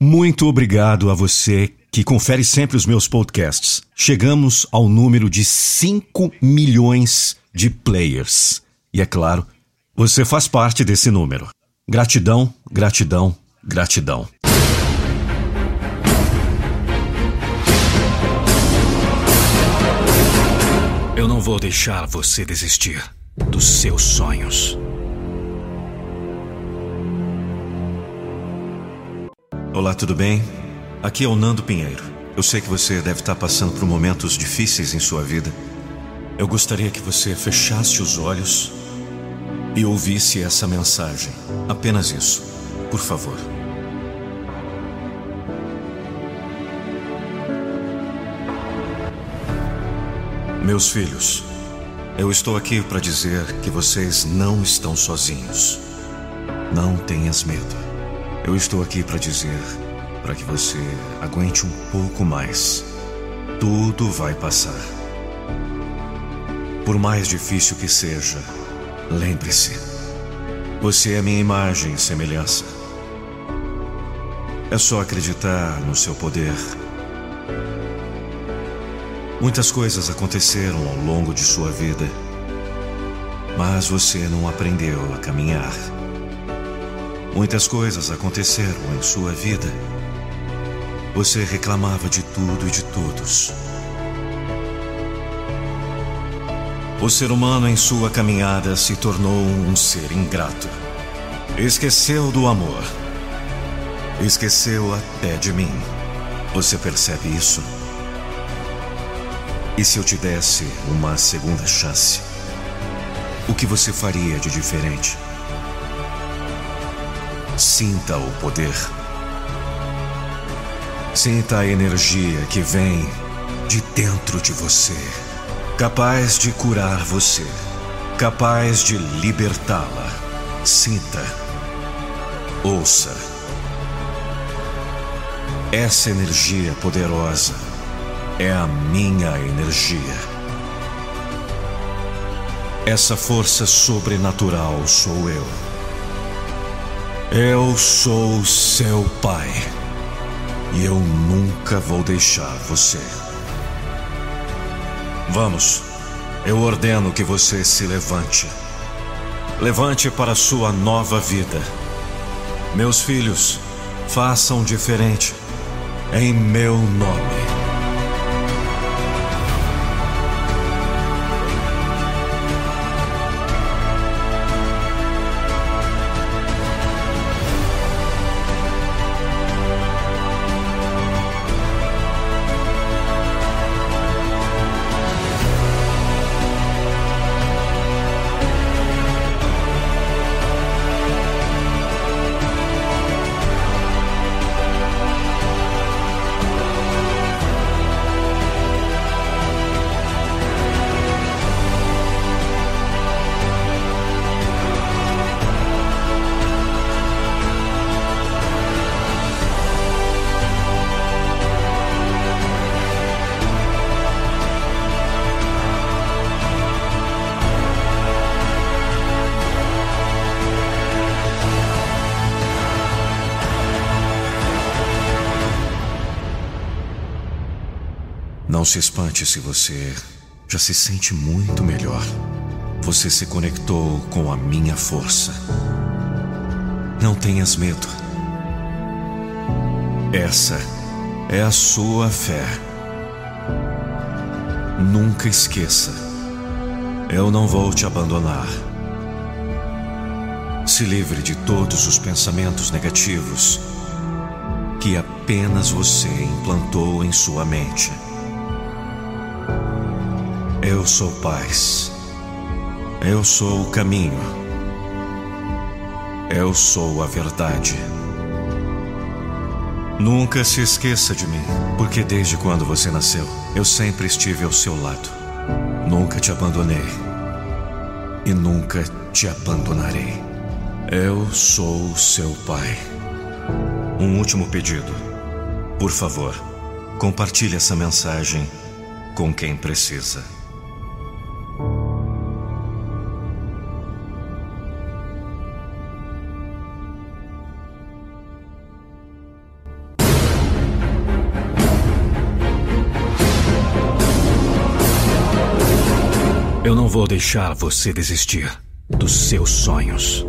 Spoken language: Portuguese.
Muito obrigado a você que confere sempre os meus podcasts. Chegamos ao número de 5 milhões de players. E é claro, você faz parte desse número. Gratidão, gratidão, gratidão. Eu não vou deixar você desistir dos seus sonhos. Olá, tudo bem? Aqui é o Nando Pinheiro. Eu sei que você deve estar passando por momentos difíceis em sua vida. Eu gostaria que você fechasse os olhos e ouvisse essa mensagem. Apenas isso, por favor. Meus filhos, eu estou aqui para dizer que vocês não estão sozinhos. Não tenhas medo. Eu estou aqui para dizer para que você aguente um pouco mais. Tudo vai passar. Por mais difícil que seja, lembre-se: você é minha imagem e semelhança. É só acreditar no seu poder. Muitas coisas aconteceram ao longo de sua vida, mas você não aprendeu a caminhar. Muitas coisas aconteceram em sua vida. Você reclamava de tudo e de todos. O ser humano em sua caminhada se tornou um ser ingrato. Esqueceu do amor. Esqueceu até de mim. Você percebe isso? E se eu te desse uma segunda chance? O que você faria de diferente? Sinta o poder. Sinta a energia que vem de dentro de você, capaz de curar você, capaz de libertá-la. Sinta. Ouça. Essa energia poderosa é a minha energia. Essa força sobrenatural sou eu. Eu sou seu pai. E eu nunca vou deixar você. Vamos. Eu ordeno que você se levante. Levante para sua nova vida. Meus filhos, façam diferente. Em meu nome. Não se espante se você já se sente muito melhor. Você se conectou com a minha força. Não tenhas medo. Essa é a sua fé. Nunca esqueça. Eu não vou te abandonar. Se livre de todos os pensamentos negativos que apenas você implantou em sua mente. Eu sou paz. Eu sou o caminho. Eu sou a verdade. Nunca se esqueça de mim, porque desde quando você nasceu, eu sempre estive ao seu lado. Nunca te abandonei e nunca te abandonarei. Eu sou seu pai. Um último pedido. Por favor, compartilhe essa mensagem com quem precisa. Eu não vou deixar você desistir dos seus sonhos.